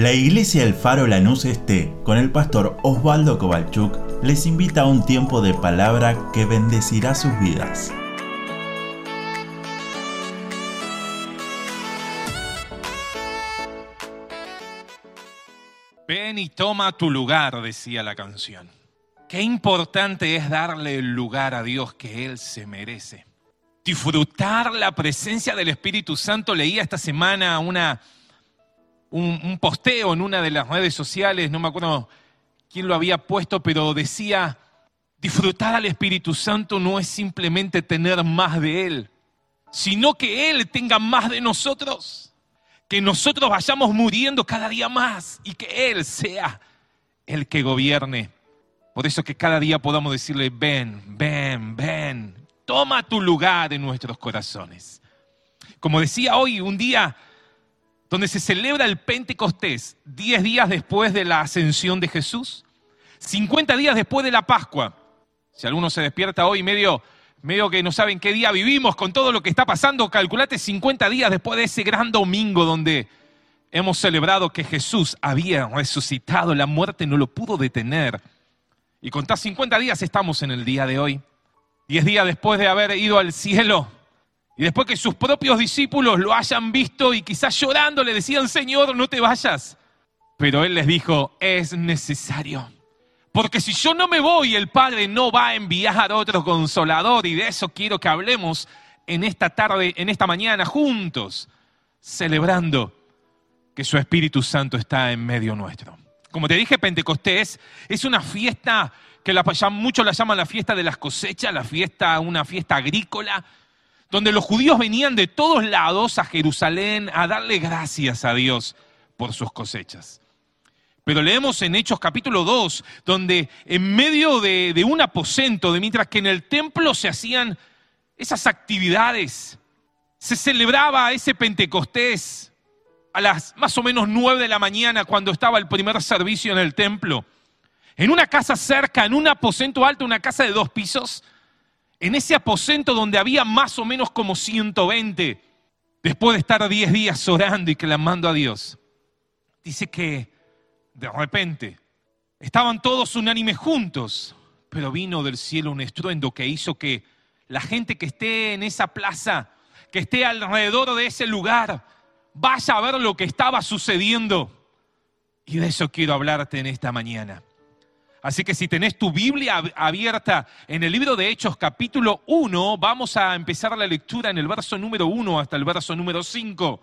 La iglesia El Faro Lanús Este, con el pastor Osvaldo Kovalchuk, les invita a un tiempo de palabra que bendecirá sus vidas. Ven y toma tu lugar, decía la canción. Qué importante es darle el lugar a Dios que Él se merece. Disfrutar la presencia del Espíritu Santo. Leía esta semana una, un, posteo en una de las redes sociales, no me acuerdo quién lo había puesto, pero decía, disfrutar al Espíritu Santo no es simplemente tener más de Él, sino que Él tenga más de nosotros, que nosotros vayamos muriendo cada día más y que Él sea el que gobierne. Por eso que cada día podamos decirle, ven, ven, ven, toma tu lugar en nuestros corazones. Como decía hoy, un día donde se celebra el Pentecostés, 10 días después de la ascensión de Jesús, 50 días después de la Pascua. Si alguno se despierta hoy medio, medio que no saben qué día vivimos con todo lo que está pasando, calculate 50 días después de ese gran domingo donde hemos celebrado que Jesús había resucitado, la muerte no lo pudo detener. Y contás 50 días estamos en el día de hoy. 10 días después de haber ido al cielo, y después que sus propios discípulos lo hayan visto y quizás llorando le decían, Señor, no te vayas. Pero Él les dijo, es necesario. Porque si yo no me voy, el Padre no va a enviar otro consolador. Y de eso quiero que hablemos en esta tarde, en esta mañana, juntos, celebrando que su Espíritu Santo está en medio nuestro. Como te dije, Pentecostés es una fiesta que la, muchos la llaman la fiesta de las cosechas, la fiesta, una fiesta agrícola, donde los judíos venían de todos lados a Jerusalén a darle gracias a Dios por sus cosechas. Pero leemos en Hechos capítulo 2, donde en medio de, un aposento, de mientras que en el templo se hacían esas actividades, se celebraba ese Pentecostés a las más o menos nueve de la mañana cuando estaba el primer servicio en el templo. En una casa cerca, en un aposento alto, una casa de dos pisos, en ese aposento donde había más o menos como 120, después de estar 10 días orando y clamando a Dios, dice que de repente estaban todos unánimes juntos, pero vino del cielo un estruendo que hizo que la gente que esté en esa plaza, que esté alrededor de ese lugar, vaya a ver lo que estaba sucediendo. Y de eso quiero hablarte en esta mañana. Así que si tenés tu Biblia abierta en el libro de Hechos capítulo 1, vamos a empezar la lectura en el verso número 1 hasta el verso número 5.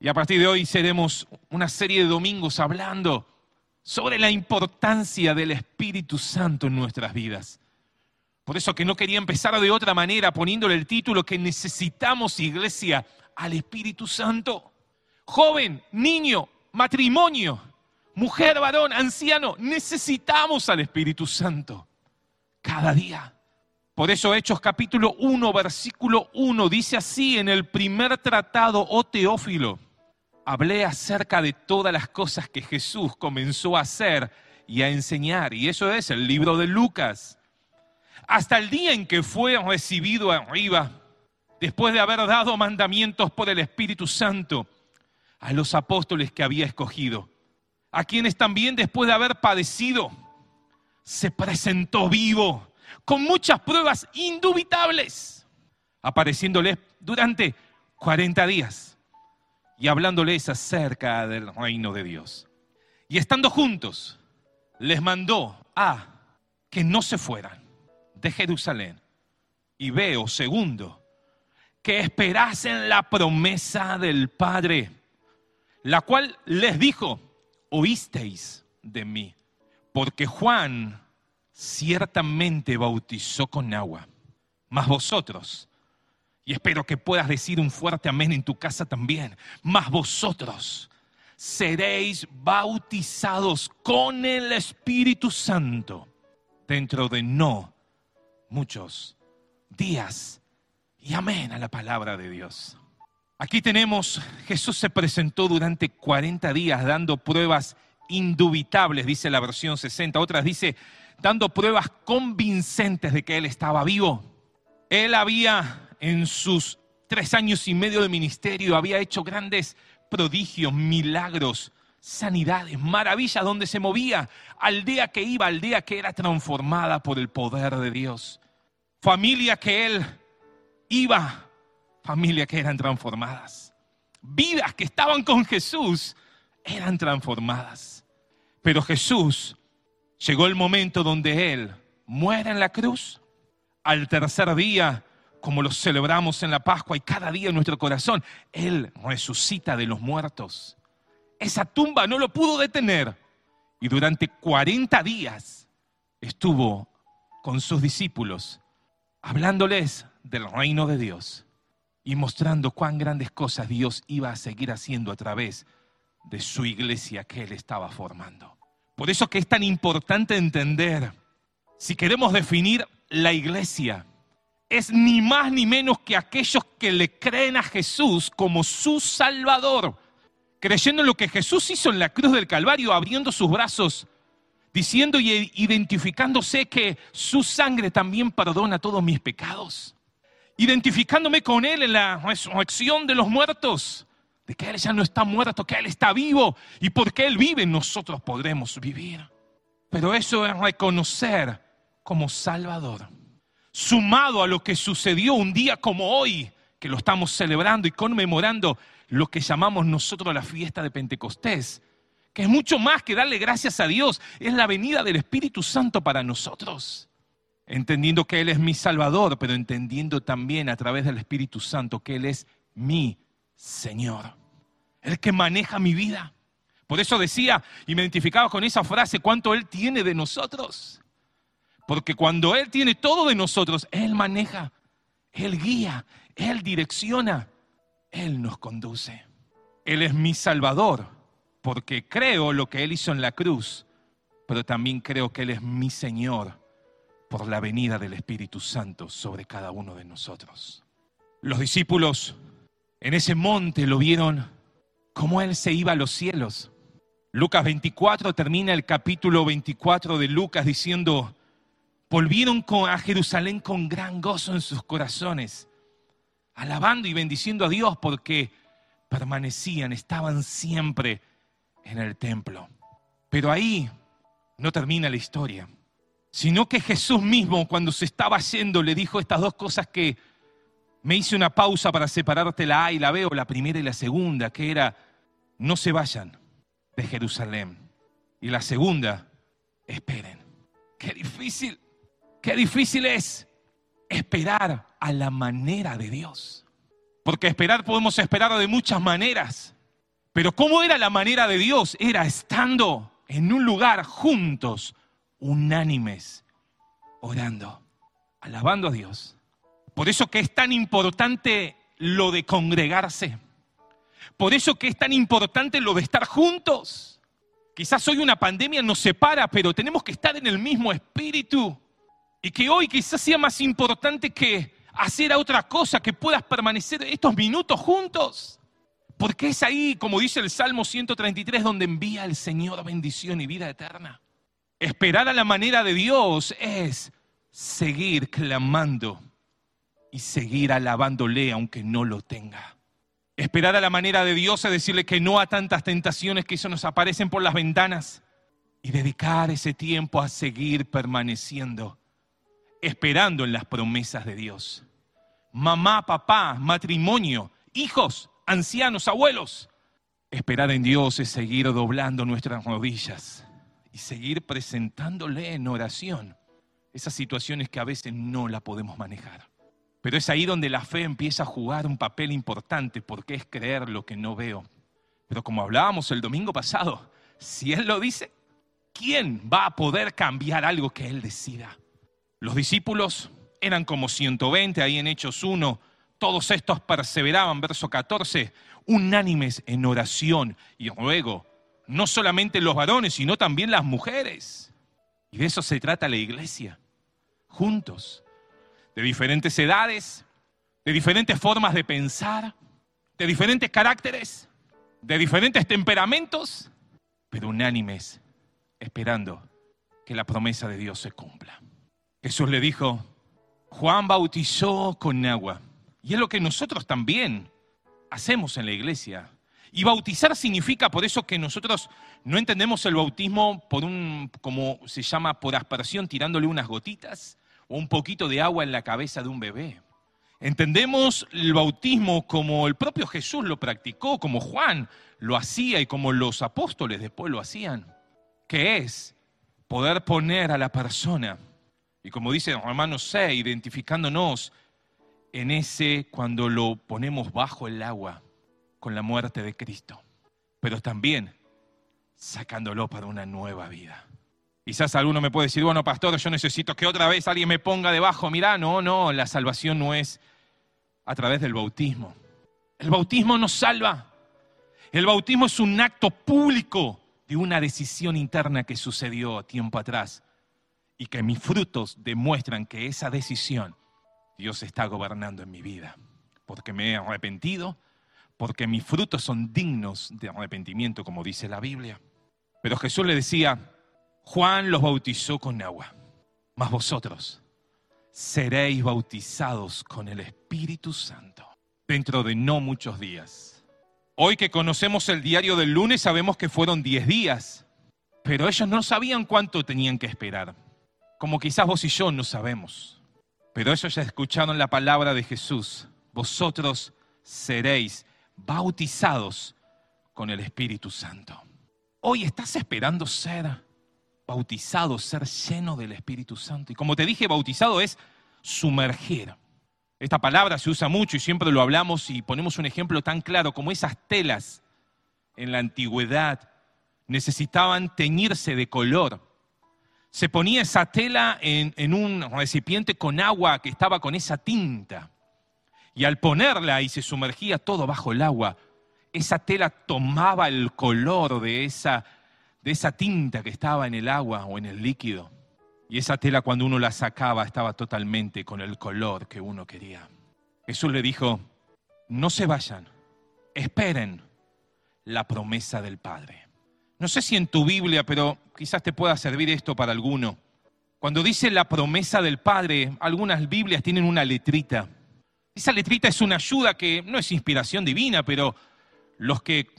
Y a partir de hoy seremos una serie de domingos hablando sobre la importancia del Espíritu Santo en nuestras vidas. Por eso que no quería empezar de otra manera poniéndole el título que necesitamos, iglesia, al Espíritu Santo. Joven, niño, matrimonio, mujer, varón, anciano, necesitamos al Espíritu Santo cada día. Por eso Hechos capítulo 1, versículo 1 dice así en el primer tratado, oh Teófilo, hablé acerca de todas las cosas que Jesús comenzó a hacer y a enseñar. Y eso es el libro de Lucas. Hasta el día en que fue recibido arriba, después de haber dado mandamientos por el Espíritu Santo a los apóstoles que había escogido a quienes también después de haber padecido, se presentó vivo, con muchas pruebas indubitables, apareciéndoles durante 40 días y hablándoles acerca del reino de Dios. Y estando juntos, les mandó a que no se fueran de Jerusalén. Y veo, segundo, que esperasen la promesa del Padre, la cual les dijo, oísteis de mí, porque Juan ciertamente bautizó con agua, mas vosotros, y espero que puedas decir un fuerte amén en tu casa también, mas vosotros seréis bautizados con el Espíritu Santo dentro de no muchos días. Y amén a la palabra de Dios. Aquí tenemos, Jesús se presentó durante 40 días dando pruebas indubitables, dice la versión 60. Otras dice, dando pruebas convincentes de que Él estaba vivo. Él había, en sus tres años y medio de ministerio, había hecho grandes prodigios, milagros, sanidades, maravillas donde se movía, aldea que iba, aldea que era transformada por el poder de Dios, familia que él iba, familia que eran transformadas, vidas que estaban con Jesús eran transformadas. Pero Jesús llegó el momento donde él muere en la cruz, al tercer día como lo celebramos en la Pascua y cada día en nuestro corazón, Él resucita de los muertos. Esa tumba no lo pudo detener. Y durante 40 días estuvo con sus discípulos, hablándoles del reino de Dios y mostrando cuán grandes cosas Dios iba a seguir haciendo a través de su iglesia que Él estaba formando. Por eso que es tan importante entender, si queremos definir la iglesia, es ni más ni menos que aquellos que le creen a Jesús como su Salvador creyendo en lo que Jesús hizo en la cruz del Calvario, abriendo sus brazos, diciendo y identificándose que su sangre también perdona todos mis pecados, identificándome con Él en la resurrección de los muertos, de que Él ya no está muerto, que Él está vivo, y porque Él vive nosotros podremos vivir. Pero eso es reconocer como Salvador, sumado a lo que sucedió un día como hoy, que lo estamos celebrando y conmemorando lo que llamamos nosotros la fiesta de Pentecostés, que es mucho más que darle gracias a Dios, es la venida del Espíritu Santo para nosotros. Entendiendo que Él es mi Salvador, pero entendiendo también a través del Espíritu Santo que Él es mi Señor, el que maneja mi vida. Por eso decía y me identificaba con esa frase, cuánto Él tiene de nosotros. Porque cuando Él tiene todo de nosotros, Él maneja, Él guía, Él direcciona. Él nos conduce. Él es mi Salvador, porque creo lo que Él hizo en la cruz, pero también creo que Él es mi Señor por la venida del Espíritu Santo sobre cada uno de nosotros. Los discípulos en ese monte lo vieron como Él se iba a los cielos. Lucas 24 termina el capítulo 24 de Lucas diciendo, volvieron a Jerusalén con gran gozo en sus corazones alabando y bendiciendo a Dios porque permanecían, estaban siempre en el templo. Pero ahí no termina la historia, sino que Jesús mismo cuando se estaba yendo le dijo estas dos cosas que me hice una pausa para separarte la A y la B, la primera y la segunda, que era, no se vayan de Jerusalén. Y la segunda, esperen. Qué difícil, qué difícil es esperar a la manera de Dios. Porque esperar podemos esperar de muchas maneras. Pero ¿cómo era la manera de Dios? Era estando en un lugar juntos, unánimes, orando, alabando a Dios. Por eso que es tan importante lo de congregarse. Por eso que es tan importante lo de estar juntos. Quizás hoy una pandemia nos separa, pero tenemos que estar en el mismo espíritu. Y que hoy quizás sea más importante que hacer otra cosa, que puedas permanecer estos minutos juntos. Porque es ahí, como dice el Salmo 133, donde envía el Señor bendición y vida eterna. Esperar a la manera de Dios es seguir clamando y seguir alabándole aunque no lo tenga. Esperar a la manera de Dios es decirle que no a tantas tentaciones que eso nos aparecen por las ventanas y dedicar ese tiempo a seguir permaneciendo esperando en las promesas de Dios. Mamá, papá, matrimonio, hijos, ancianos, abuelos. Esperar en Dios es seguir doblando nuestras rodillas y seguir presentándole en oración esas situaciones que a veces no la podemos manejar. Pero es ahí donde la fe empieza a jugar un papel importante porque es creer lo que no veo. Pero como hablábamos el domingo pasado, si Él lo dice, ¿quién va a poder cambiar algo que Él decida? Los discípulos eran como 120 ahí en Hechos 1. Todos estos perseveraban, verso 14, unánimes en oración y ruego. No solamente los varones, sino también las mujeres. Y de eso se trata la iglesia. Juntos, de diferentes edades, de diferentes formas de pensar, de diferentes caracteres, de diferentes temperamentos, pero unánimes, esperando que la promesa de Dios se cumpla. Jesús le dijo, Juan bautizó con agua. Y es lo que nosotros también hacemos en la iglesia. Y bautizar significa por eso que nosotros no entendemos el bautismo por un, como se llama, por aspersión, tirándole unas gotitas o un poquito de agua en la cabeza de un bebé. Entendemos el bautismo como el propio Jesús lo practicó, como Juan lo hacía y como los apóstoles después lo hacían, que es poder poner a la persona, y como dice Romanos 6, identificándonos en ese cuando lo ponemos bajo el agua con la muerte de Cristo, pero también sacándolo para una nueva vida. Quizás alguno me puede decir, bueno, pastor, yo necesito que otra vez alguien me ponga debajo. Mirá, no, no, la salvación no es a través del bautismo. El bautismo nos salva. El bautismo es un acto público de una decisión interna que sucedió tiempo atrás y que mis frutos demuestran que esa decisión Dios está gobernando en mi vida. Porque me he arrepentido, porque mis frutos son dignos de arrepentimiento, como dice la Biblia. Pero Jesús le decía, Juan los bautizó con agua, mas vosotros seréis bautizados con el Espíritu Santo dentro de no muchos días. Hoy que conocemos el diario del lunes sabemos que fueron diez días, pero ellos no sabían cuánto tenían que esperar, como quizás vos y yo no sabemos. Pero ellos ya escucharon la palabra de Jesús, vosotros seréis bautizados con el Espíritu Santo. Hoy estás esperando ser bautizado, ser lleno del Espíritu Santo. Y como te dije, bautizado es sumergir. Esta palabra se usa mucho y siempre lo hablamos y ponemos un ejemplo tan claro como esas telas en la antigüedad necesitaban teñirse de color. Se ponía esa tela en, en, un recipiente con agua que estaba con esa tinta. Y al ponerla y se sumergía todo bajo el agua, esa tela tomaba el color de esa de esa tinta que estaba en el agua o en el líquido. Y esa tela cuando uno la sacaba estaba totalmente con el color que uno quería. Jesús le dijo, no se vayan, esperen la promesa del Padre. No sé si en tu Biblia, pero quizás te pueda servir esto para alguno. Cuando dice la promesa del Padre, algunas Biblias tienen una letrita. Esa letrita es una ayuda que no es inspiración divina, pero los que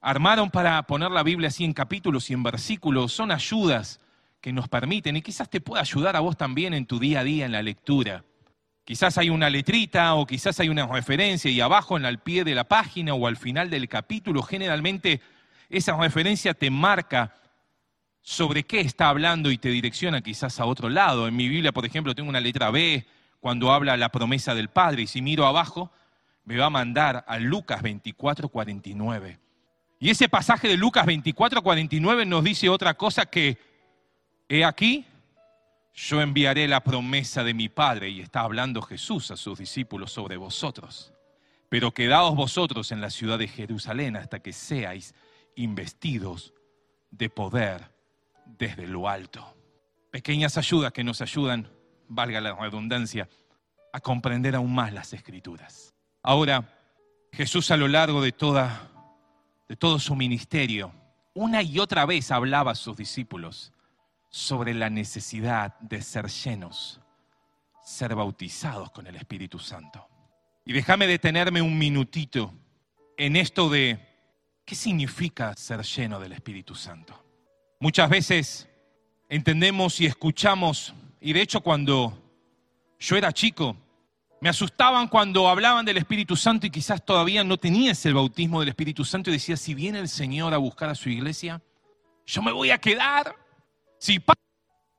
armaron para poner la Biblia así en capítulos y en versículos, son ayudas que nos permiten y quizás te pueda ayudar a vos también en tu día a día en la lectura. Quizás hay una letrita o quizás hay una referencia y abajo en el pie de la página o al final del capítulo generalmente esa referencia te marca sobre qué está hablando y te direcciona quizás a otro lado. En mi Biblia, por ejemplo, tengo una letra B cuando habla la promesa del Padre y si miro abajo me va a mandar a Lucas 24, 49. Y ese pasaje de Lucas 24, 49 nos dice otra cosa que, he aquí, yo enviaré la promesa de mi Padre, y está hablando Jesús a sus discípulos sobre vosotros. Pero quedaos vosotros en la ciudad de Jerusalén hasta que seáis investidos de poder desde lo alto. Pequeñas ayudas que nos ayudan, valga la redundancia, a comprender aún más las escrituras. Ahora, Jesús a lo largo de toda de todo su ministerio, una y otra vez hablaba a sus discípulos sobre la necesidad de ser llenos, ser bautizados con el Espíritu Santo. Y déjame detenerme un minutito en esto de qué significa ser lleno del Espíritu Santo. Muchas veces entendemos y escuchamos, y de hecho cuando yo era chico, me asustaban cuando hablaban del Espíritu Santo y quizás todavía no tenías el bautismo del Espíritu Santo y decía, si viene el Señor a buscar a su iglesia, yo me voy a quedar. Si,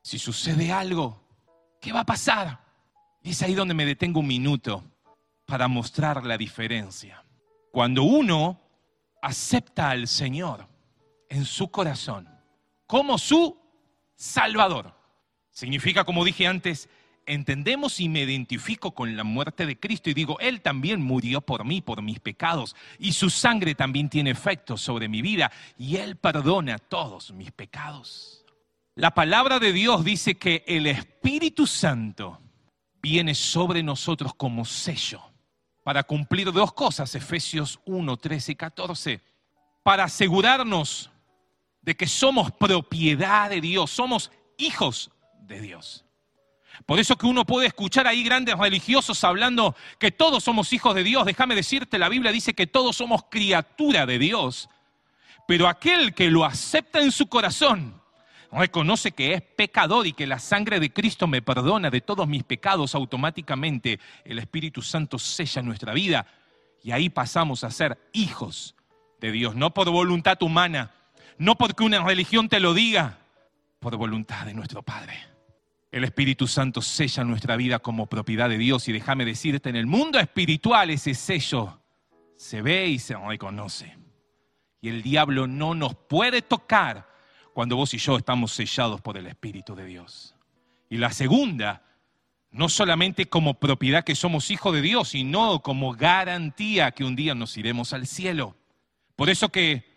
si sucede algo, ¿qué va a pasar? Y es ahí donde me detengo un minuto para mostrar la diferencia. Cuando uno acepta al Señor en su corazón como su Salvador, significa, como dije antes, entendemos y me identifico con la muerte de Cristo y digo, Él también murió por mí, por mis pecados, y su sangre también tiene efecto sobre mi vida, y Él perdona todos mis pecados. La palabra de Dios dice que el Espíritu Santo viene sobre nosotros como sello para cumplir dos cosas, Efesios 1, 13 y 14, para asegurarnos de que somos propiedad de Dios, somos hijos de Dios. Por eso que uno puede escuchar ahí grandes religiosos hablando que todos somos hijos de Dios. Déjame decirte, la Biblia dice que todos somos criatura de Dios. Pero aquel que lo acepta en su corazón, reconoce que es pecador y que la sangre de Cristo me perdona de todos mis pecados, automáticamente el Espíritu Santo sella nuestra vida y ahí pasamos a ser hijos de Dios, no por voluntad humana, no porque una religión te lo diga, por voluntad de nuestro Padre. El Espíritu Santo sella nuestra vida como propiedad de Dios y déjame decirte, en el mundo espiritual ese sello se ve y se reconoce. Y el diablo no nos puede tocar cuando vos y yo estamos sellados por el Espíritu de Dios. Y la segunda, no solamente como propiedad que somos hijos de Dios, sino como garantía que un día nos iremos al cielo. Por eso que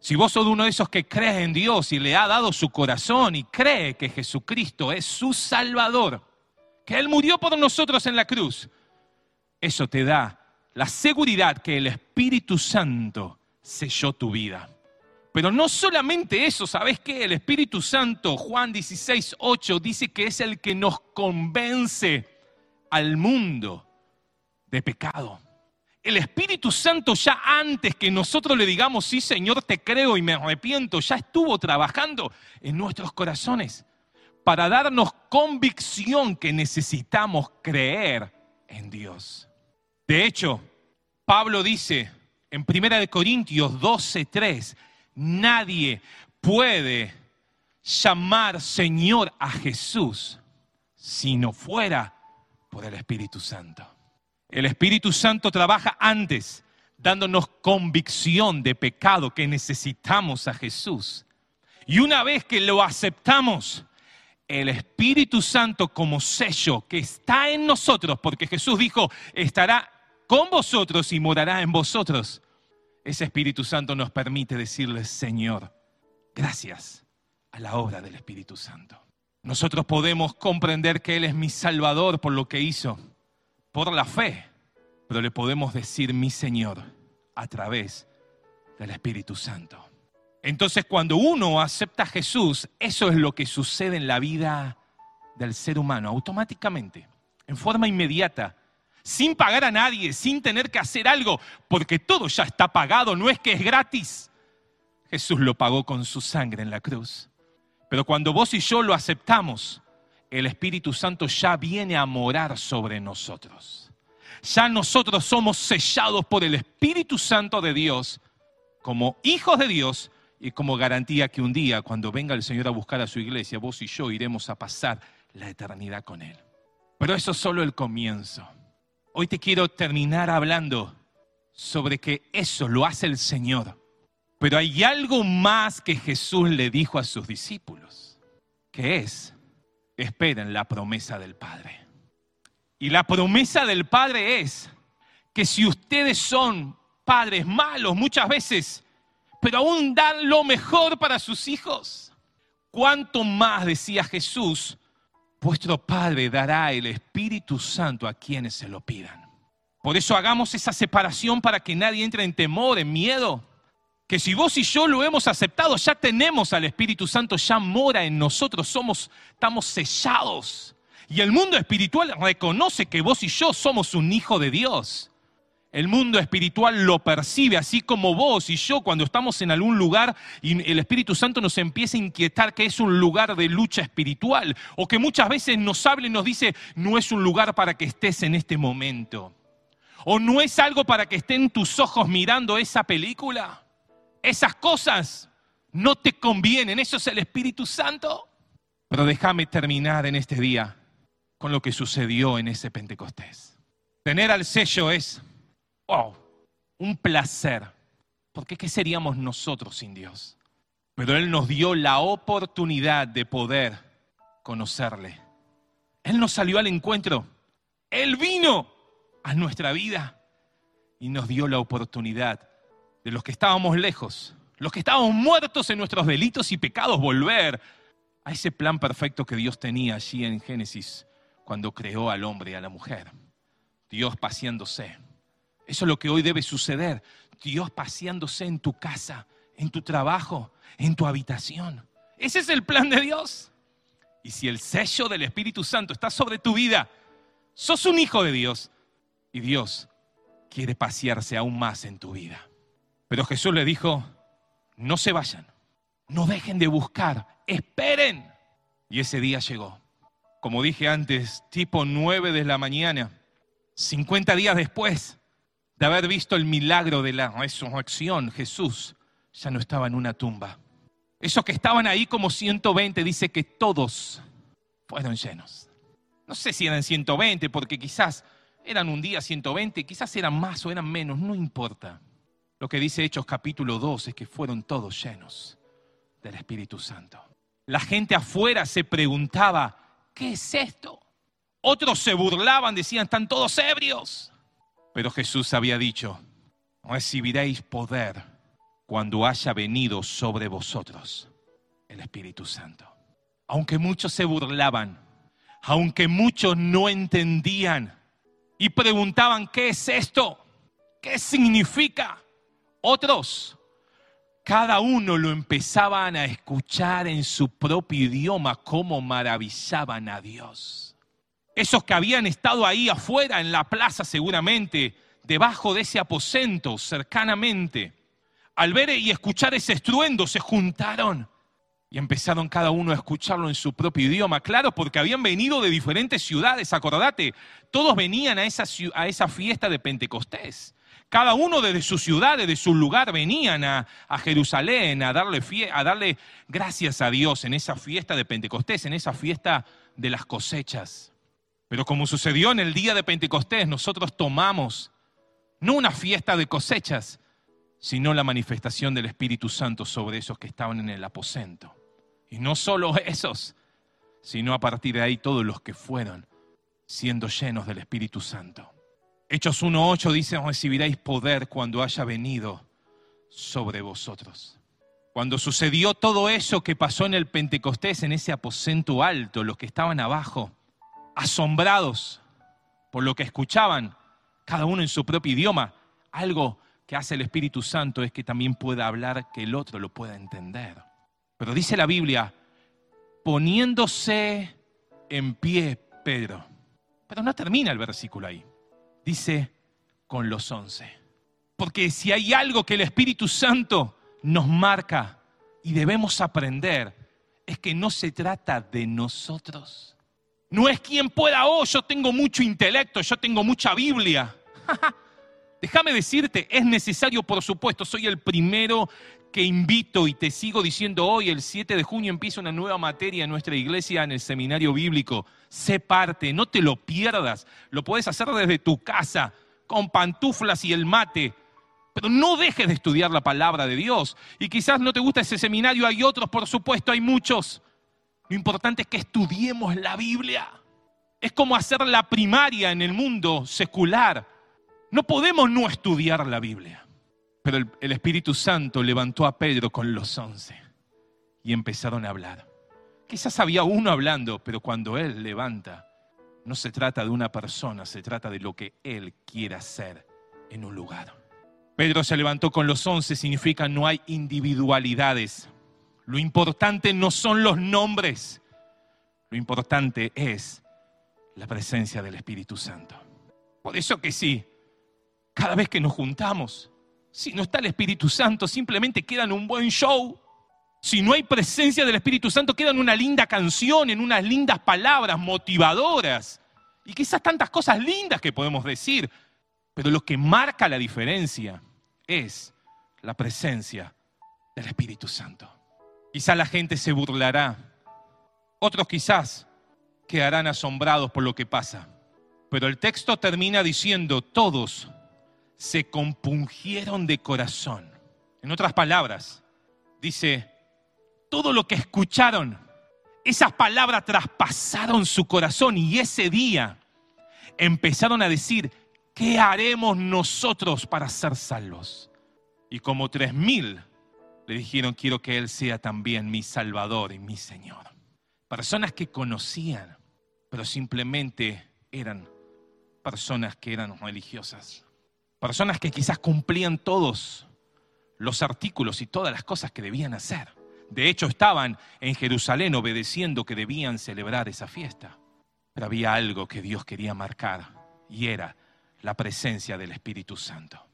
si vos sos uno de esos que cree en Dios y le ha dado su corazón y cree que Jesucristo es su Salvador, que Él murió por nosotros en la cruz, eso te da la seguridad que el Espíritu Santo selló tu vida. Pero no solamente eso, ¿sabes qué? El Espíritu Santo, Juan 16, 8, dice que es el que nos convence al mundo de pecado. El Espíritu Santo ya antes que nosotros le digamos, sí Señor, te creo y me arrepiento, ya estuvo trabajando en nuestros corazones para darnos convicción que necesitamos creer en Dios. De hecho, Pablo dice en 1 Corintios 12, 3, nadie puede llamar Señor a Jesús si no fuera por el Espíritu Santo. El Espíritu Santo trabaja antes, dándonos convicción de pecado que necesitamos a Jesús. Y una vez que lo aceptamos, el Espíritu Santo como sello que está en nosotros, porque Jesús dijo, estará con vosotros y morará en vosotros. Ese Espíritu Santo nos permite decirle, Señor, gracias a la obra del Espíritu Santo. Nosotros podemos comprender que Él es mi Salvador por lo que hizo por la fe, pero le podemos decir mi Señor a través del Espíritu Santo. Entonces cuando uno acepta a Jesús, eso es lo que sucede en la vida del ser humano, automáticamente, en forma inmediata, sin pagar a nadie, sin tener que hacer algo, porque todo ya está pagado, no es que es gratis. Jesús lo pagó con su sangre en la cruz. Pero cuando vos y yo lo aceptamos, el Espíritu Santo ya viene a morar sobre nosotros. Ya nosotros somos sellados por el Espíritu Santo de Dios como hijos de Dios y como garantía que un día, cuando venga el Señor a buscar a su iglesia, vos y yo iremos a pasar la eternidad con Él. Pero eso es solo el comienzo. Hoy te quiero terminar hablando sobre que eso lo hace el Señor. Pero hay algo más que Jesús le dijo a sus discípulos, que es esperen la promesa del Padre. Y la promesa del Padre es que si ustedes son padres malos muchas veces, pero aún dan lo mejor para sus hijos, ¿cuánto más, decía Jesús, vuestro Padre dará el Espíritu Santo a quienes se lo pidan? Por eso hagamos esa separación para que nadie entre en temor, en miedo que si vos y yo lo hemos aceptado, ya tenemos al Espíritu Santo, ya mora en nosotros, somos, estamos sellados. Y el mundo espiritual reconoce que vos y yo somos un hijo de Dios. El mundo espiritual lo percibe, así como vos y yo cuando estamos en algún lugar y el Espíritu Santo nos empieza a inquietar que es un lugar de lucha espiritual o que muchas veces nos habla y nos dice, no es un lugar para que estés en este momento. O no es algo para que estén tus ojos mirando esa película. Esas cosas no te convienen, eso es el Espíritu Santo. Pero déjame terminar en este día con lo que sucedió en ese Pentecostés. Tener al sello es, wow, un placer. Porque ¿qué seríamos nosotros sin Dios? Pero Él nos dio la oportunidad de poder conocerle. Él nos salió al encuentro. Él vino a nuestra vida y nos dio la oportunidad de los que estábamos lejos, los que estábamos muertos en nuestros delitos y pecados, volver a ese plan perfecto que Dios tenía allí en Génesis cuando creó al hombre y a la mujer. Dios paseándose. Eso es lo que hoy debe suceder. Dios paseándose en tu casa, en tu trabajo, en tu habitación. Ese es el plan de Dios. Y si el sello del Espíritu Santo está sobre tu vida, sos un hijo de Dios y Dios quiere pasearse aún más en tu vida. Pero Jesús le dijo, no se vayan, no dejen de buscar, esperen. Y ese día llegó. Como dije antes, tipo 9 de la mañana, 50 días después de haber visto el milagro de la resurrección, Jesús ya no estaba en una tumba. Esos que estaban ahí como 120, dice que todos fueron llenos. No sé si eran 120, porque quizás eran un día 120, quizás eran más o eran menos, no importa. Lo que dice Hechos capítulo 2 es que fueron todos llenos del Espíritu Santo. La gente afuera se preguntaba, ¿qué es esto? Otros se burlaban, decían, están todos ebrios. Pero Jesús había dicho, recibiréis poder cuando haya venido sobre vosotros el Espíritu Santo. Aunque muchos se burlaban, aunque muchos no entendían y preguntaban, ¿qué es esto? ¿Qué significa? Otros, cada uno lo empezaban a escuchar en su propio idioma, cómo maravillaban a Dios. Esos que habían estado ahí afuera en la plaza seguramente, debajo de ese aposento, cercanamente, al ver y escuchar ese estruendo, se juntaron y empezaron cada uno a escucharlo en su propio idioma. Claro, porque habían venido de diferentes ciudades, acordate, todos venían a esa, a esa fiesta de Pentecostés. Cada uno desde su ciudad, desde su lugar, venían a, Jerusalén a darle, a darle gracias a Dios en esa fiesta de Pentecostés, en esa fiesta de las cosechas. Pero como sucedió en el día de Pentecostés, nosotros tomamos no una fiesta de cosechas, sino la manifestación del Espíritu Santo sobre esos que estaban en el aposento. Y no solo esos, sino a partir de ahí todos los que fueron siendo llenos del Espíritu Santo. Hechos 1.8 dice, recibiréis poder cuando haya venido sobre vosotros. Cuando sucedió todo eso que pasó en el Pentecostés, en ese aposento alto, los que estaban abajo, asombrados por lo que escuchaban, cada uno en su propio idioma, algo que hace el Espíritu Santo es que también pueda hablar, que el otro lo pueda entender. Pero dice la Biblia, poniéndose en pie Pedro. Pero no termina el versículo ahí dice con los once. Porque si hay algo que el Espíritu Santo nos marca y debemos aprender, es que no se trata de nosotros. No es quien pueda, oh, yo tengo mucho intelecto, yo tengo mucha Biblia. Déjame decirte, es necesario, por supuesto, soy el primero que invito y te sigo diciendo hoy, el 7 de junio empieza una nueva materia en nuestra iglesia en el seminario bíblico. Sé parte, no te lo pierdas. Lo puedes hacer desde tu casa, con pantuflas y el mate. Pero no dejes de estudiar la palabra de Dios. Y quizás no te gusta ese seminario, hay otros, por supuesto, hay muchos. Lo importante es que estudiemos la Biblia. Es como hacer la primaria en el mundo secular. No podemos no estudiar la Biblia. Pero el, Espíritu Santo levantó a Pedro con los once y empezaron a hablar. Quizás había uno hablando, pero cuando Él levanta, no se trata de una persona, se trata de lo que Él quiere hacer en un lugar. Pedro se levantó con los once, significa no hay individualidades. Lo importante no son los nombres, lo importante es la presencia del Espíritu Santo. Por eso que sí, cada vez que nos juntamos, si no está el Espíritu Santo, simplemente queda en un buen show. Si no hay presencia del Espíritu Santo, queda en una linda canción, en unas lindas palabras motivadoras. Y quizás tantas cosas lindas que podemos decir. Pero lo que marca la diferencia es la presencia del Espíritu Santo. Quizás la gente se burlará. Otros quizás quedarán asombrados por lo que pasa. Pero el texto termina diciendo, todos se compungieron de corazón. En otras palabras, dice, todo lo que escucharon, esas palabras traspasaron su corazón y ese día empezaron a decir, ¿qué haremos nosotros para ser salvos? Y como tres mil le dijeron, quiero que Él sea también mi Salvador y mi Señor. Personas que conocían, pero simplemente eran personas que eran religiosas. Personas que quizás cumplían todos los artículos y todas las cosas que debían hacer. De hecho, estaban en Jerusalén obedeciendo que debían celebrar esa fiesta. Pero había algo que Dios quería marcar y era la presencia del Espíritu Santo.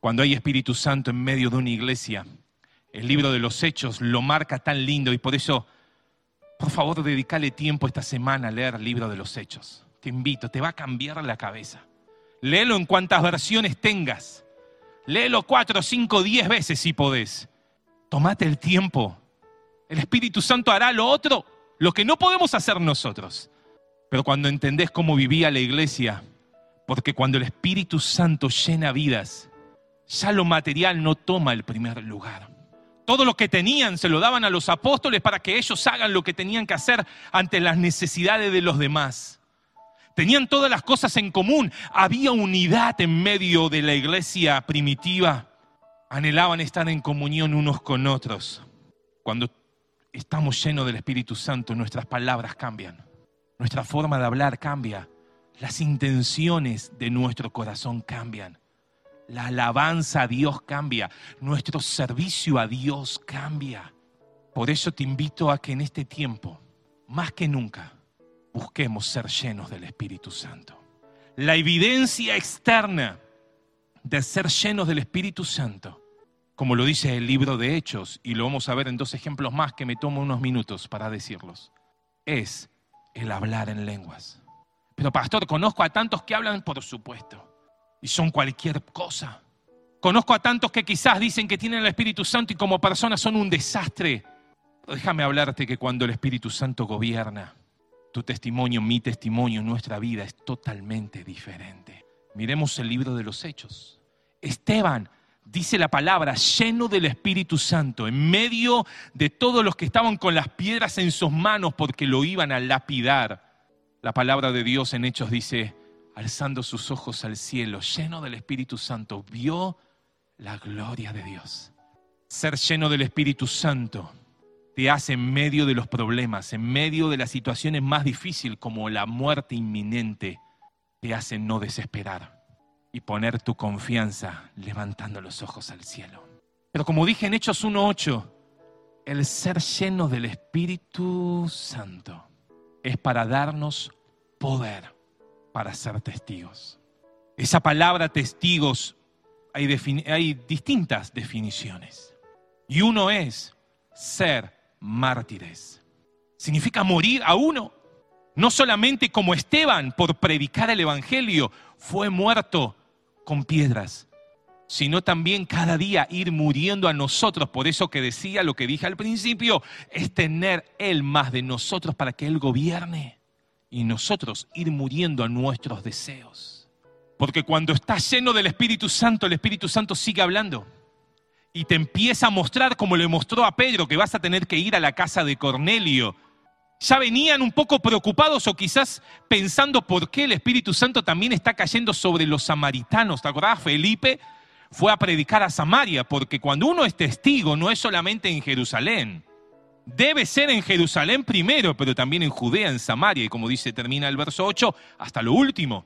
Cuando hay Espíritu Santo en medio de una iglesia, el libro de los Hechos lo marca tan lindo y por eso, por favor, dedícale tiempo esta semana a leer el libro de los Hechos. Te invito, te va a cambiar la cabeza. Léelo en cuantas versiones tengas. Léelo cuatro, cinco, diez veces si podés. Tomate el tiempo. El Espíritu Santo hará lo otro, lo que no podemos hacer nosotros. Pero cuando entendés cómo vivía la iglesia, porque cuando el Espíritu Santo llena vidas, ya lo material no toma el primer lugar. Todo lo que tenían se lo daban a los apóstoles para que ellos hagan lo que tenían que hacer ante las necesidades de los demás. Tenían todas las cosas en común. Había unidad en medio de la iglesia primitiva. Anhelaban estar en comunión unos con otros. Cuando estamos llenos del Espíritu Santo, nuestras palabras cambian. Nuestra forma de hablar cambia. Las intenciones de nuestro corazón cambian. La alabanza a Dios cambia. Nuestro servicio a Dios cambia. Por eso te invito a que en este tiempo, más que nunca, busquemos ser llenos del Espíritu Santo. La evidencia externa de ser llenos del Espíritu Santo, como lo dice el libro de Hechos, y lo vamos a ver en dos ejemplos más que me tomo unos minutos para decirlos, es el hablar en lenguas. Pero pastor, conozco a tantos que hablan, por supuesto, y son cualquier cosa. Conozco a tantos que quizás dicen que tienen el Espíritu Santo y como personas son un desastre. déjame hablarte que cuando el Espíritu Santo gobierna, tu testimonio, mi testimonio, nuestra vida es totalmente diferente. Miremos el libro de los Hechos. Esteban, dice la palabra, lleno del Espíritu Santo, en medio de todos los que estaban con las piedras en sus manos porque lo iban a lapidar. La palabra de Dios en Hechos dice, alzando sus ojos al cielo, lleno del Espíritu Santo, vio la gloria de Dios. Ser lleno del Espíritu Santo te hace en medio de los problemas, en medio de las situaciones más difíciles como la muerte inminente, te hace no desesperar y poner tu confianza levantando los ojos al cielo. Pero como dije en Hechos 1.8, el ser lleno del Espíritu Santo es para darnos poder para ser testigos. Esa palabra testigos hay, hay distintas definiciones. Y uno es ser mártires. Significa morir a uno. No solamente como Esteban por predicar el Evangelio fue muerto con piedras, sino también cada día ir muriendo a nosotros. Por eso que decía lo que dije al principio, es tener Él más de nosotros para que Él gobierne y nosotros ir muriendo a nuestros deseos. Porque cuando estás lleno del Espíritu Santo, el Espíritu Santo sigue hablando y te empieza a mostrar, como le mostró a Pedro, que vas a tener que ir a la casa de Cornelio. Ya venían un poco preocupados o quizás pensando por qué el Espíritu Santo también está cayendo sobre los samaritanos. ¿Te acordás? Felipe fue a predicar a Samaria, porque cuando uno es testigo no es solamente en Jerusalén. Debe ser en Jerusalén primero, pero también en Judea, en Samaria, y como dice, termina el verso 8, hasta lo último.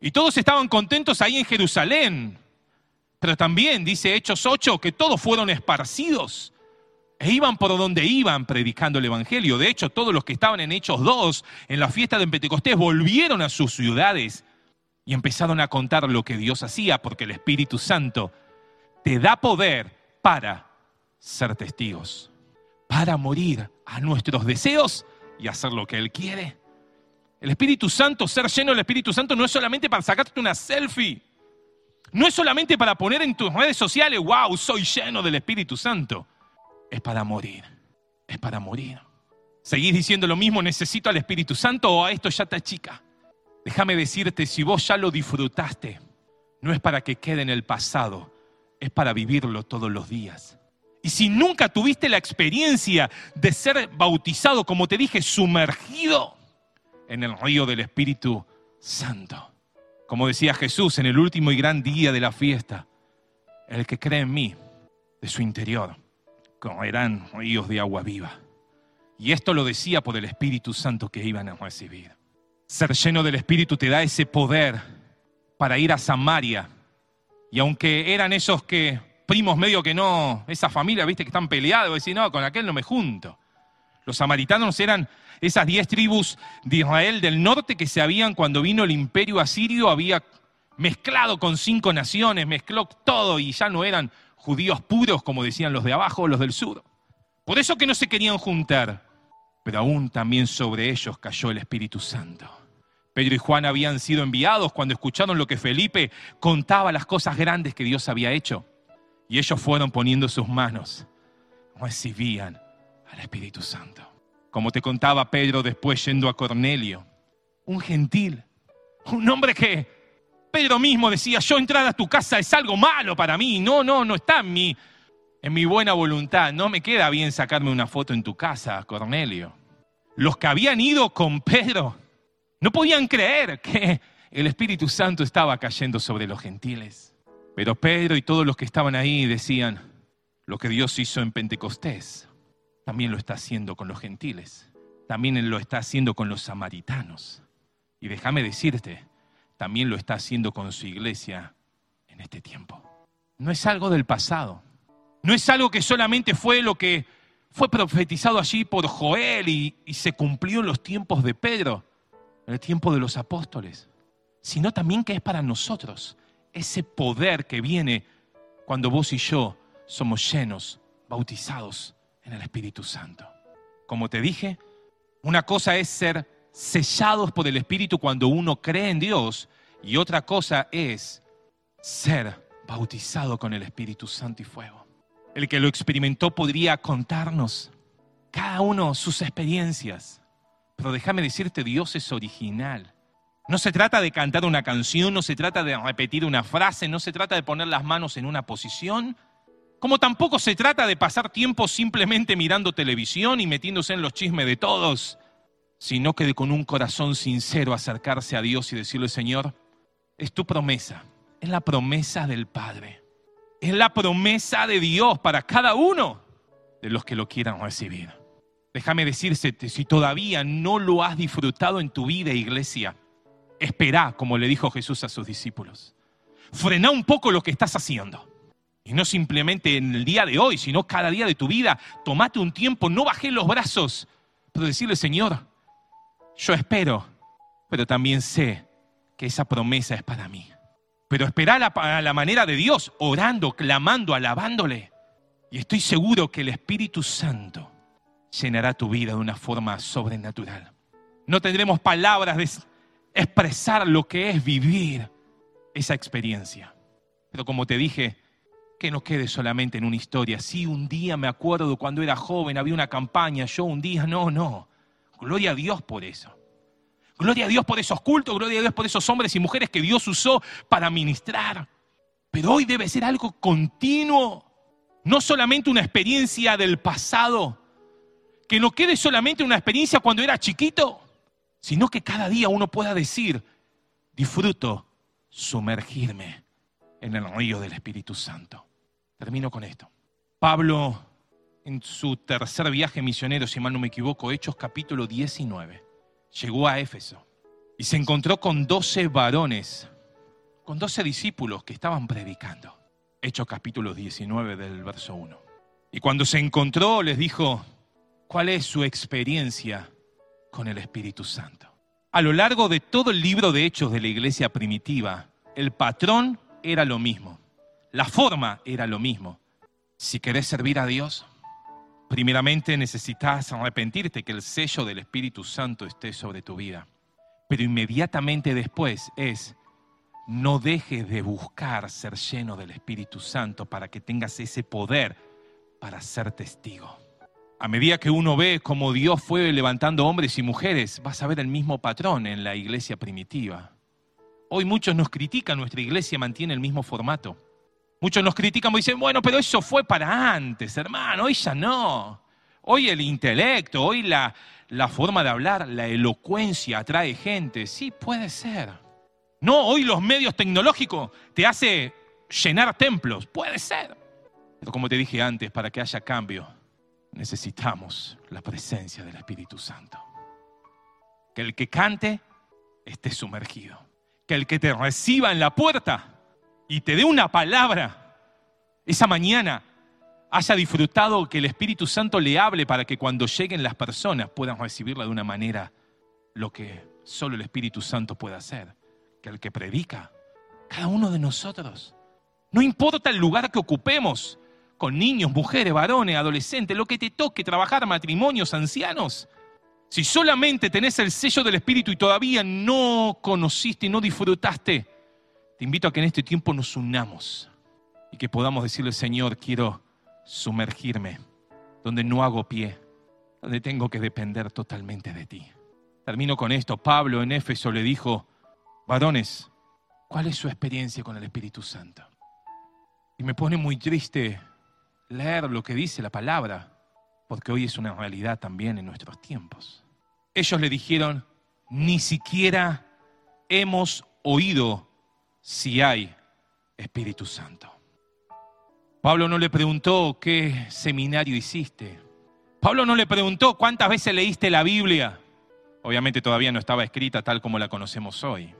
Y todos estaban contentos ahí en Jerusalén, pero también dice Hechos 8 que todos fueron esparcidos e iban por donde iban predicando el Evangelio. De hecho, todos los que estaban en Hechos 2, en la fiesta de Pentecostés, volvieron a sus ciudades y empezaron a contar lo que Dios hacía, porque el Espíritu Santo te da poder para ser testigos, para morir a nuestros deseos y hacer lo que Él quiere. El Espíritu Santo, ser lleno del Espíritu Santo, no es solamente para sacarte una selfie. No es solamente para poner en tus redes sociales, wow, soy lleno del Espíritu Santo. Es para morir. Es para morir. ¿Seguís diciendo lo mismo, necesito al Espíritu Santo o a esto ya está chica? Déjame decirte, si vos ya lo disfrutaste, no es para que quede en el pasado, es para vivirlo todos los días. Y si nunca tuviste la experiencia de ser bautizado, como te dije, sumergido en el río del Espíritu Santo, como decía Jesús en el último y gran día de la fiesta, el que cree en mí, de su interior, correrán ríos de agua viva. Y esto lo decía por el Espíritu Santo que iban a recibir. Ser lleno del Espíritu te da ese poder para ir a Samaria. Y aunque eran esos que primos medio que no, esa familia, viste, que están peleados, y decís, no, con aquel no me junto. Los samaritanos eran esas diez tribus de Israel del norte que se habían, cuando vino el imperio asirio, había mezclado con cinco naciones, mezcló todo y ya no eran judíos puros como decían los de abajo los del sur. Por eso que no se querían juntar, pero aún también sobre ellos cayó el Espíritu Santo. Pedro y Juan habían sido enviados cuando escucharon lo que Felipe contaba las cosas grandes que Dios había hecho. Y ellos fueron poniendo sus manos, recibían al Espíritu Santo. Como te contaba Pedro después yendo a Cornelio, un gentil, un hombre que Pedro mismo decía, yo entrar a tu casa es algo malo para mí, no, no, no está en mi, en mi buena voluntad, no me queda bien sacarme una foto en tu casa, Cornelio. Los que habían ido con Pedro no podían creer que el Espíritu Santo estaba cayendo sobre los gentiles. Pero Pedro y todos los que estaban ahí decían, lo que Dios hizo en Pentecostés, también lo está haciendo con los gentiles, también lo está haciendo con los samaritanos. Y déjame decirte, también lo está haciendo con su iglesia en este tiempo. No es algo del pasado, no es algo que solamente fue lo que fue profetizado allí por Joel y, y se cumplió en los tiempos de Pedro, en el tiempo de los apóstoles, sino también que es para nosotros ese poder que viene cuando vos y yo somos llenos, bautizados en el Espíritu Santo. Como te dije, una cosa es ser sellados por el Espíritu cuando uno cree en Dios y otra cosa es ser bautizado con el Espíritu Santo y fuego. El que lo experimentó podría contarnos cada uno sus experiencias, pero déjame decirte, Dios es original. No se trata de cantar una canción, no se trata de repetir una frase, no se trata de poner las manos en una posición, como tampoco se trata de pasar tiempo simplemente mirando televisión y metiéndose en los chismes de todos, sino que con un corazón sincero acercarse a Dios y decirle, Señor, es tu promesa, es la promesa del Padre, es la promesa de Dios para cada uno de los que lo quieran recibir. Déjame decirte, si todavía no lo has disfrutado en tu vida, iglesia, espera, como le dijo Jesús a sus discípulos. Frena un poco lo que estás haciendo. Y no simplemente en el día de hoy, sino cada día de tu vida. Tomate un tiempo, no bajé los brazos, pero decirle, Señor, yo espero, pero también sé que esa promesa es para mí. Pero esperar a la manera de Dios, orando, clamando, alabándole. Y estoy seguro que el Espíritu Santo llenará tu vida de una forma sobrenatural. No tendremos palabras de expresar lo que es vivir esa experiencia. Pero como te dije, que no quede solamente en una historia. Sí, un día me acuerdo cuando era joven, había una campaña, yo un día, no, no. Gloria a Dios por eso. Gloria a Dios por esos cultos, gloria a Dios por esos hombres y mujeres que Dios usó para ministrar. Pero hoy debe ser algo continuo, no solamente una experiencia del pasado, que no quede solamente una experiencia cuando era chiquito, sino que cada día uno pueda decir, disfruto sumergirme en el río del Espíritu Santo. Termino con esto. Pablo, en su tercer viaje misionero, si mal no me equivoco, Hechos capítulo 19, llegó a Éfeso y se encontró con doce varones, con doce discípulos que estaban predicando. Hechos capítulo 19 del verso 1. Y cuando se encontró les dijo, ¿cuál es su experiencia con el Espíritu Santo? A lo largo de todo el libro de Hechos de la iglesia primitiva, el patrón era lo mismo. La forma era lo mismo. Si querés servir a Dios, primeramente necesitas arrepentirte que el sello del Espíritu Santo esté sobre tu vida. Pero inmediatamente después es, no dejes de buscar ser lleno del Espíritu Santo para que tengas ese poder para ser testigo. A medida que uno ve cómo Dios fue levantando hombres y mujeres, vas a ver el mismo patrón en la iglesia primitiva. Hoy muchos nos critican, nuestra iglesia mantiene el mismo formato. Muchos nos critican y dicen, bueno, pero eso fue para antes, hermano, hoy ya no. Hoy el intelecto, hoy la, la forma de hablar, la elocuencia atrae gente. Sí, puede ser. No, hoy los medios tecnológicos te hace llenar templos. Puede ser. Pero como te dije antes, para que haya cambio, necesitamos la presencia del Espíritu Santo. Que el que cante esté sumergido. Que el que te reciba en la puerta y te dé una palabra, esa mañana haya disfrutado que el Espíritu Santo le hable para que cuando lleguen las personas puedan recibirla de una manera lo que solo el Espíritu Santo puede hacer, que el que predica, cada uno de nosotros. No importa el lugar que ocupemos, con niños, mujeres, varones, adolescentes, lo que te toque, trabajar, matrimonios, ancianos. Si solamente tenés el sello del Espíritu y todavía no conociste y no disfrutaste, te invito a que en este tiempo nos unamos y que podamos decirle, Señor, quiero sumergirme donde no hago pie, donde tengo que depender totalmente de ti. Termino con esto. Pablo en Éfeso le dijo, varones, ¿cuál es su experiencia con el Espíritu Santo? Y me pone muy triste leer lo que dice la palabra, porque hoy es una realidad también en nuestros tiempos. Ellos le dijeron, ni siquiera hemos oído si hay Espíritu Santo. Pablo no le preguntó qué seminario hiciste. Pablo no le preguntó cuántas veces leíste la Biblia. Obviamente todavía no estaba escrita tal como la conocemos hoy.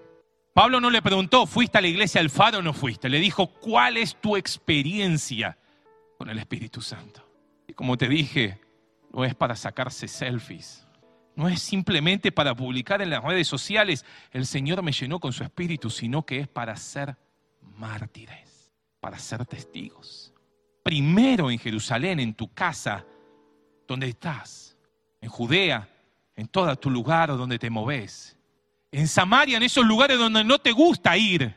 Pablo no le preguntó, ¿fuiste a la iglesia del faro o no fuiste? Le dijo, ¿cuál es tu experiencia con el Espíritu Santo? Y como te dije, no es para sacarse selfies. No es simplemente para publicar en las redes sociales, el Señor me llenó con su Espíritu, sino que es para ser mártires, para ser testigos. Primero en Jerusalén, en tu casa, donde estás, en Judea, en todo tu lugar donde te moves, en Samaria, en esos lugares donde no te gusta ir,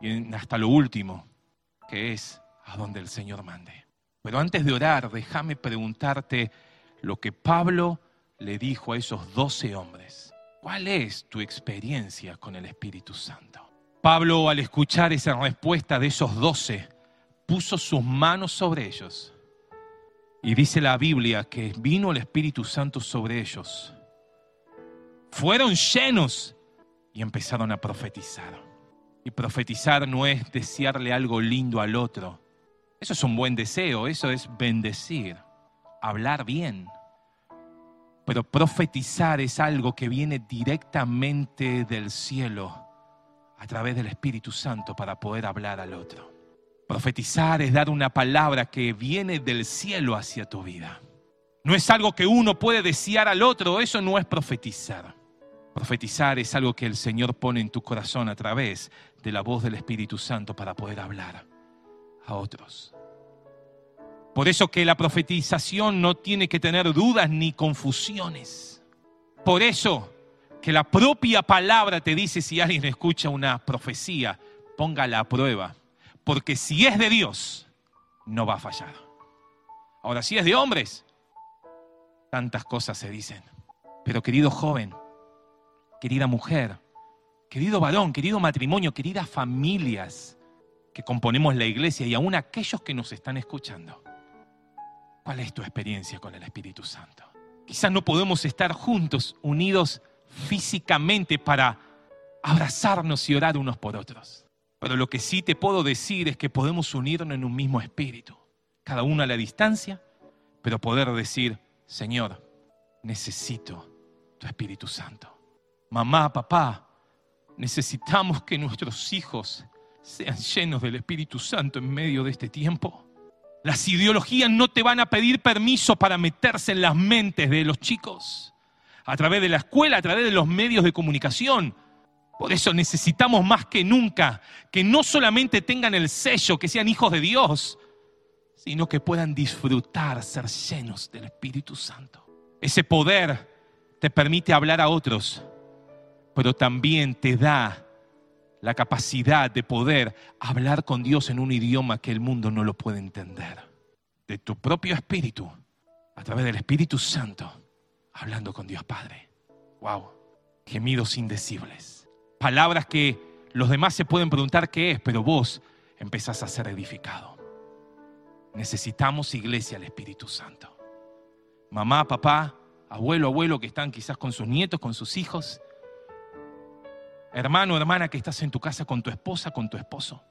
y hasta lo último, que es a donde el Señor mande. Pero antes de orar, déjame preguntarte lo que Pablo le dijo a esos doce hombres. ¿Cuál es tu experiencia con el Espíritu Santo? Pablo, al escuchar esa respuesta de esos doce, puso sus manos sobre ellos. Y dice la Biblia que vino el Espíritu Santo sobre ellos. Fueron llenos y empezaron a profetizar. Y profetizar no es desearle algo lindo al otro. Eso es un buen deseo, eso es bendecir, hablar bien. Pero profetizar es algo que viene directamente del cielo a través del Espíritu Santo para poder hablar al otro. Profetizar es dar una palabra que viene del cielo hacia tu vida. No es algo que uno puede desear al otro, eso no es profetizar. Profetizar es algo que el Señor pone en tu corazón a través de la voz del Espíritu Santo para poder hablar a otros. Por eso que la profetización no tiene que tener dudas ni confusiones. Por eso que la propia palabra te dice si alguien escucha una profecía, póngala a prueba. Porque si es de Dios, no va a fallar. Ahora, si es de hombres, tantas cosas se dicen. Pero querido joven, querida mujer, querido varón, querido matrimonio, queridas familias que componemos la iglesia y aún aquellos que nos están escuchando. ¿Cuál es tu experiencia con el Espíritu Santo? Quizás no podemos estar juntos, unidos físicamente para abrazarnos y orar unos por otros. Pero lo que sí te puedo decir es que podemos unirnos en un mismo espíritu, cada uno a la distancia, pero poder decir, Señor, necesito tu Espíritu Santo mamá, papá, necesitamos que nuestros hijos sean llenos del Espíritu Santo en medio de este tiempo. Las ideologías no te van a pedir permiso para meterse en las mentes de los chicos, a través de la escuela, a través de los medios de comunicación. Por eso necesitamos más que nunca que no solamente tengan el sello, que sean hijos de Dios, sino que puedan disfrutar, ser llenos del Espíritu Santo. Ese poder te permite hablar a otros pero también te da la capacidad de poder hablar con Dios en un idioma que el mundo no lo puede entender. De tu propio espíritu, a través del Espíritu Santo, hablando con Dios Padre. Wow, gemidos indecibles. Palabras que los demás se pueden preguntar qué es, pero vos empezás a ser edificado. Necesitamos iglesia al Espíritu Santo. Mamá, papá, abuelo, abuelo que están quizás con sus nietos, con sus hijos hermano, hermana que estás en tu casa con tu esposa, con tu esposo.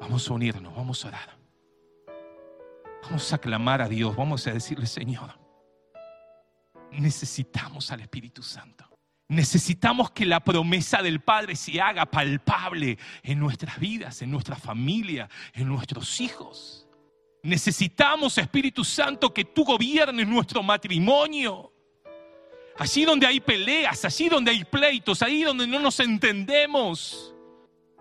Vamos a unirnos, vamos a orar. Vamos a clamar a Dios, vamos a decirle, Señor, necesitamos al Espíritu Santo. Necesitamos que la promesa del Padre se haga palpable en nuestras vidas, en nuestra familia, en nuestros hijos. Necesitamos, Espíritu Santo, que tú gobiernes nuestro matrimonio. Allí donde hay peleas, allí donde hay pleitos, ahí donde no nos entendemos.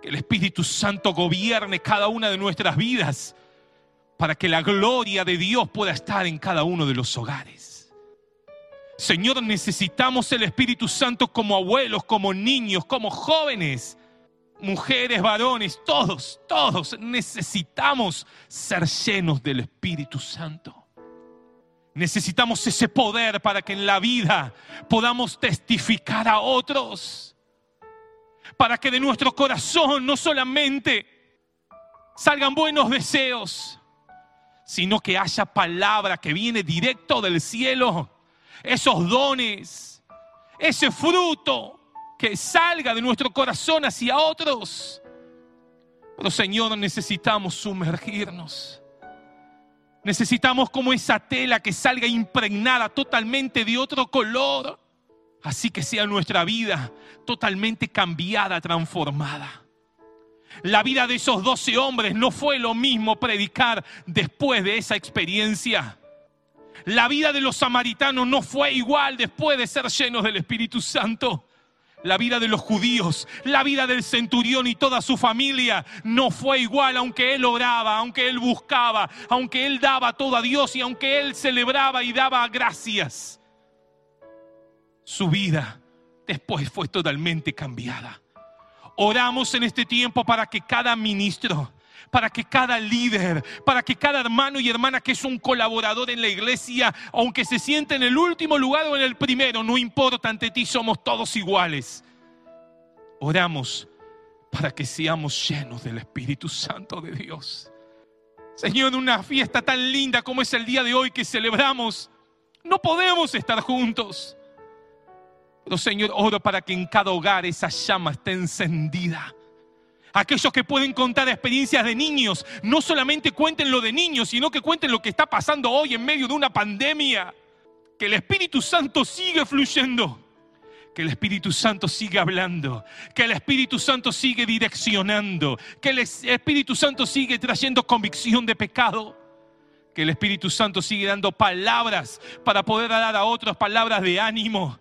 Que el Espíritu Santo gobierne cada una de nuestras vidas para que la gloria de Dios pueda estar en cada uno de los hogares. Señor, necesitamos el Espíritu Santo como abuelos, como niños, como jóvenes, mujeres, varones, todos, todos necesitamos ser llenos del Espíritu Santo. Necesitamos ese poder para que en la vida podamos testificar a otros. Para que de nuestro corazón no solamente salgan buenos deseos, sino que haya palabra que viene directo del cielo. Esos dones, ese fruto que salga de nuestro corazón hacia otros. Pero Señor, necesitamos sumergirnos Necesitamos como esa tela que salga impregnada totalmente de otro color. Así que sea nuestra vida totalmente cambiada, transformada. La vida de esos doce hombres no fue lo mismo predicar después de esa experiencia. La vida de los samaritanos no fue igual después de ser llenos del Espíritu Santo. La vida de los judíos, la vida del centurión y toda su familia no fue igual, aunque él oraba, aunque él buscaba, aunque él daba todo a Dios y aunque él celebraba y daba gracias. Su vida después fue totalmente cambiada. Oramos en este tiempo para que cada ministro, para que cada líder, para que cada hermano y hermana que es un colaborador en la iglesia, aunque se siente en el último lugar o en el primero, no importa, ante ti somos todos iguales. Oramos para que seamos llenos del Espíritu Santo de Dios. Señor, una fiesta tan linda como es el día de hoy que celebramos, no podemos estar juntos. Pero Señor, oro para que en cada hogar esa llama esté encendida Aquellos que pueden contar experiencias de niños, no solamente cuenten lo de niños, sino que cuenten lo que está pasando hoy en medio de una pandemia. Que el Espíritu Santo sigue fluyendo. Que el Espíritu Santo sigue hablando, que el Espíritu Santo sigue direccionando, que el Espíritu Santo sigue trayendo convicción de pecado, que el Espíritu Santo sigue dando palabras para poder dar a otros palabras de ánimo,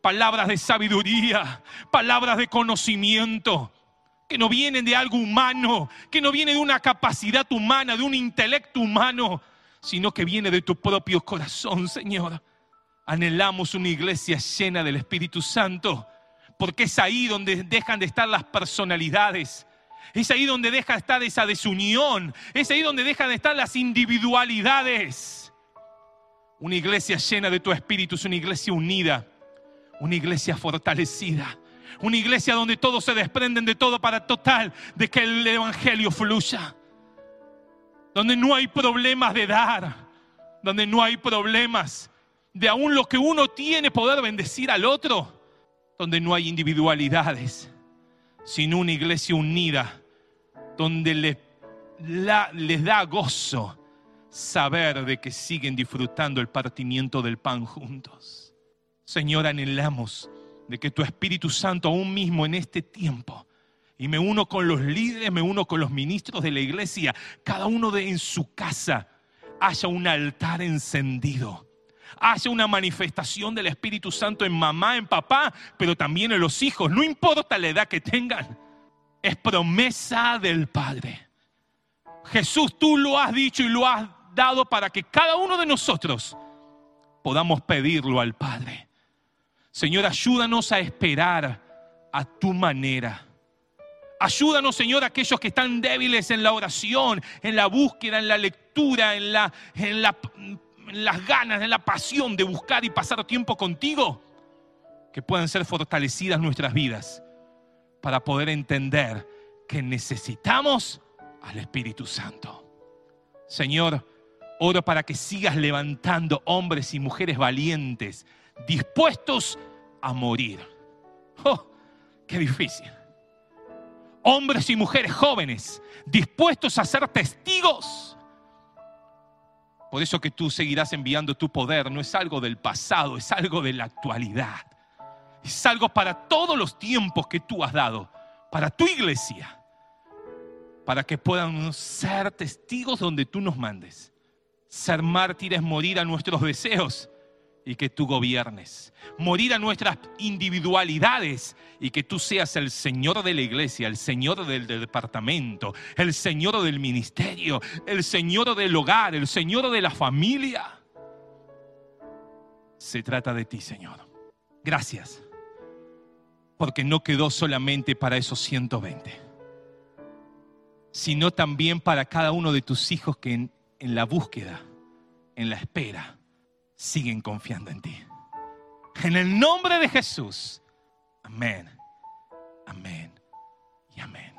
palabras de sabiduría, palabras de conocimiento, que no vienen de algo humano, que no viene de una capacidad humana, de un intelecto humano, sino que viene de tu propio corazón, Señor. Anhelamos una iglesia llena del Espíritu Santo, porque es ahí donde dejan de estar las personalidades. Es ahí donde deja de estar esa desunión. Es ahí donde dejan de estar las individualidades. Una iglesia llena de tu espíritu es una iglesia unida, una iglesia fortalecida, una iglesia donde todos se desprenden de todo para total de que el Evangelio fluya. Donde no hay problemas de dar. Donde no hay problemas de aún lo que uno tiene poder bendecir al otro. Donde no hay individualidades. Sino una iglesia unida. Donde les da gozo saber de que siguen disfrutando el partimiento del pan juntos. Señor, anhelamos de que tu Espíritu Santo aún mismo en este tiempo, y me uno con los líderes, me uno con los ministros de la iglesia, cada uno de en su casa haya un altar encendido. Haya una manifestación del Espíritu Santo en mamá, en papá, pero también en los hijos, no importa la edad que tengan. Es promesa del Padre. Jesús, tú lo has dicho y lo has dado para que cada uno de nosotros podamos pedirlo al Padre. Señor, ayúdanos a esperar a tu manera. Ayúdanos, Señor, a aquellos que están débiles en la oración, en la búsqueda, en la lectura, en, en, las ganas, en la pasión de buscar y pasar tiempo contigo, que puedan ser fortalecidas nuestras vidas para poder entender que necesitamos al Espíritu Santo. Señor, oro para que sigas levantando hombres y mujeres valientes dispuestos a morir. ¡Oh, qué difícil! Hombres y mujeres jóvenes dispuestos a ser testigos. Por eso que tú seguirás enviando tu poder, no es algo del pasado, es algo de la actualidad. Es algo para todos los tiempos que tú has dado, para tu iglesia, para que puedan ser testigos donde tú nos mandes. Ser mártires, morir a nuestros deseos y que tú gobiernes. Morir a nuestras individualidades y que tú seas el Señor de la iglesia, el Señor del, departamento, el Señor del ministerio, el Señor del hogar, el Señor de la familia. Se trata de ti, Señor. Gracias. Porque no quedó solamente para esos 120, sino también para cada uno de tus hijos que en, en la búsqueda, en la espera, siguen confiando en ti. En el nombre de Jesús. Amén. Amén. Y amén.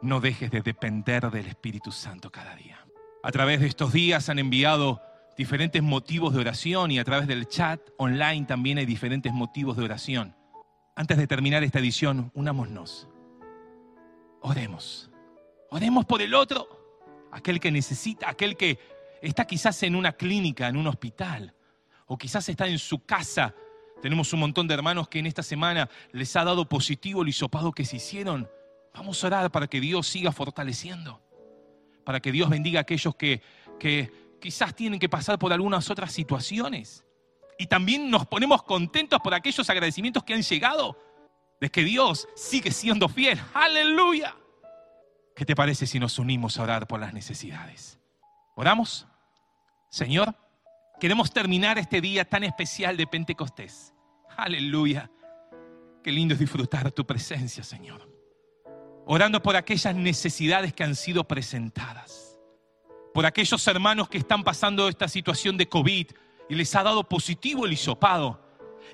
No dejes de depender del Espíritu Santo cada día. A través de estos días han enviado diferentes motivos de oración y a través del chat online también hay diferentes motivos de oración. Antes de terminar esta edición, unámonos. Oremos. Oremos por el otro, aquel que necesita, aquel que está quizás en una clínica, en un hospital, o quizás está en su casa. Tenemos un montón de hermanos que en esta semana les ha dado positivo el hisopado que se hicieron. Vamos a orar para que Dios siga fortaleciendo, para que Dios bendiga a aquellos que, que quizás tienen que pasar por algunas otras situaciones. Y también nos ponemos contentos por aquellos agradecimientos que han llegado, de que Dios sigue siendo fiel. Aleluya. ¿Qué te parece si nos unimos a orar por las necesidades? ¿Oramos? Señor, queremos terminar este día tan especial de Pentecostés. Aleluya. Qué lindo es disfrutar tu presencia, Señor. Orando por aquellas necesidades que han sido presentadas. Por aquellos hermanos que están pasando esta situación de COVID y les ha dado positivo el hisopado.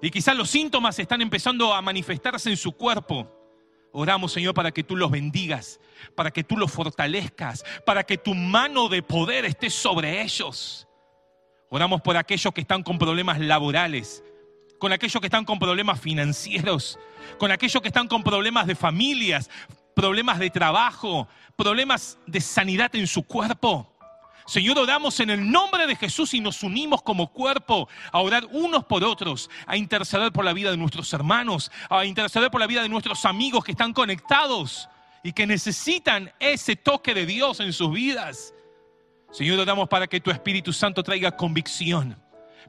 Y quizás los síntomas están empezando a manifestarse en su cuerpo. Oramos, Señor, para que tú los bendigas, para que tú los fortalezcas, para que tu mano de poder esté sobre ellos. Oramos por aquellos que están con problemas laborales, con aquellos que están con problemas financieros, con aquellos que están con problemas de familias, problemas de trabajo, problemas de sanidad en su cuerpo. Señor, oramos en el nombre de Jesús y nos unimos como cuerpo a orar unos por otros, a interceder por la vida de nuestros hermanos, a interceder por la vida de nuestros amigos que están conectados y que necesitan ese toque de Dios en sus vidas. Señor, oramos para que tu Espíritu Santo traiga convicción.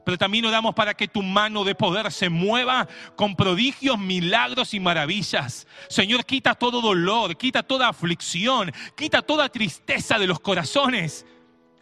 Pero también oramos para que tu mano de poder se mueva con prodigios, milagros y maravillas. Señor, quita todo dolor, quita toda aflicción, quita toda tristeza de los corazones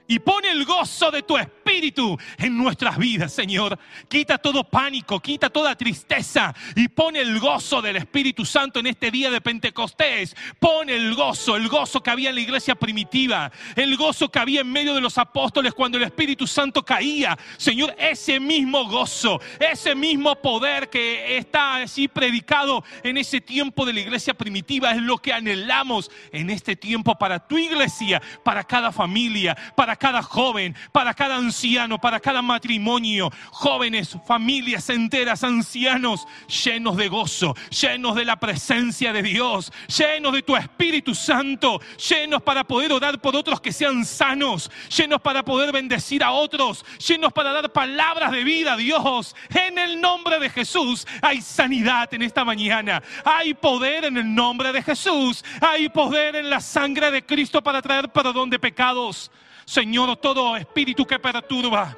y pone el gozo de tu espíritu en nuestras vidas, Señor. Quita todo pánico, quita toda tristeza y pone el gozo del Espíritu Santo en este día de Pentecostés. Pone el gozo, el gozo que había en la iglesia primitiva, el gozo que había en medio de los apóstoles cuando el Espíritu Santo caía. Señor, ese mismo gozo, ese mismo poder que está así predicado en ese tiempo de la iglesia primitiva es lo que anhelamos en este tiempo para tu iglesia, para cada familia, para cada joven, para cada anciano, para cada matrimonio, jóvenes, familias enteras, ancianos, llenos de gozo, llenos de la presencia de Dios, llenos de tu Espíritu Santo, llenos para poder orar por otros que sean sanos, llenos para poder bendecir a otros, llenos para dar palabras de vida a Dios. En el nombre de Jesús hay sanidad en esta mañana, hay poder en el nombre de Jesús, hay poder en la sangre de Cristo para traer perdón de pecados. Señor, todo espíritu que perturba,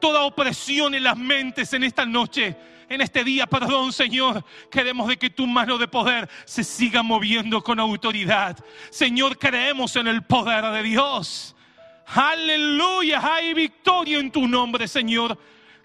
toda opresión en las mentes en esta noche, en este día, perdón Señor, queremos de que tu mano de poder se siga moviendo con autoridad. Señor, creemos en el poder de Dios. Aleluya, hay victoria en tu nombre, Señor.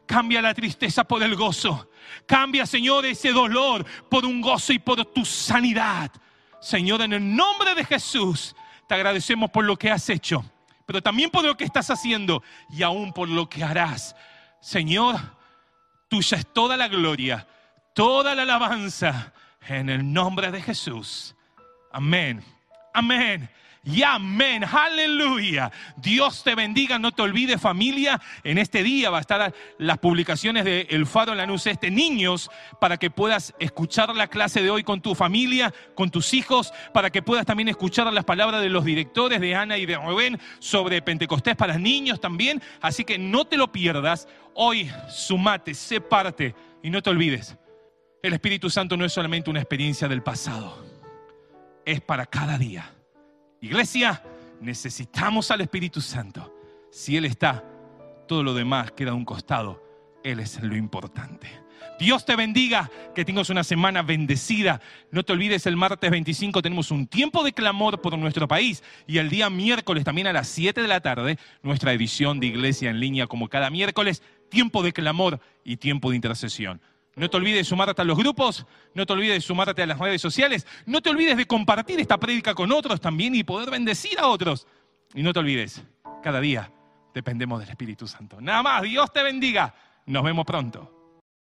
Cambia la tristeza por el gozo. Cambia, Señor, ese dolor por un gozo y por tu sanidad. Señor, en el nombre de Jesús, te agradecemos por lo que has hecho pero también por lo que estás haciendo y aún por lo que harás. Señor, tuya es toda la gloria, toda la alabanza en el nombre de Jesús. Amén, amén y amén. Aleluya. Dios te bendiga. No te olvides familia. En este día va a estar las publicaciones de El Faro Lanús Este Niños para que puedas escuchar la clase de hoy con tu familia, con tus hijos, para que puedas también escuchar las palabras de los directores de Ana y de Rubén sobre Pentecostés para niños también. Así que no te lo pierdas. Hoy sumate, sé parte y no te olvides. El Espíritu Santo no es solamente una experiencia del pasado, es para cada día. Iglesia, necesitamos al Espíritu Santo. Si Él está, todo lo demás queda a un costado. Él es lo importante. Dios te bendiga, que tengas una semana bendecida. No te olvides, el martes 25 tenemos un tiempo de clamor por nuestro país y el día miércoles también a las 7 de la tarde, nuestra edición de iglesia en línea como cada miércoles, tiempo de clamor y tiempo de intercesión. No te olvides de sumarte a los grupos, no te olvides de sumarte a las redes sociales, no te olvides de compartir esta prédica con otros también y poder bendecir a otros. Y no te olvides, cada día dependemos del Espíritu Santo. Nada más, Dios te bendiga. Nos vemos pronto.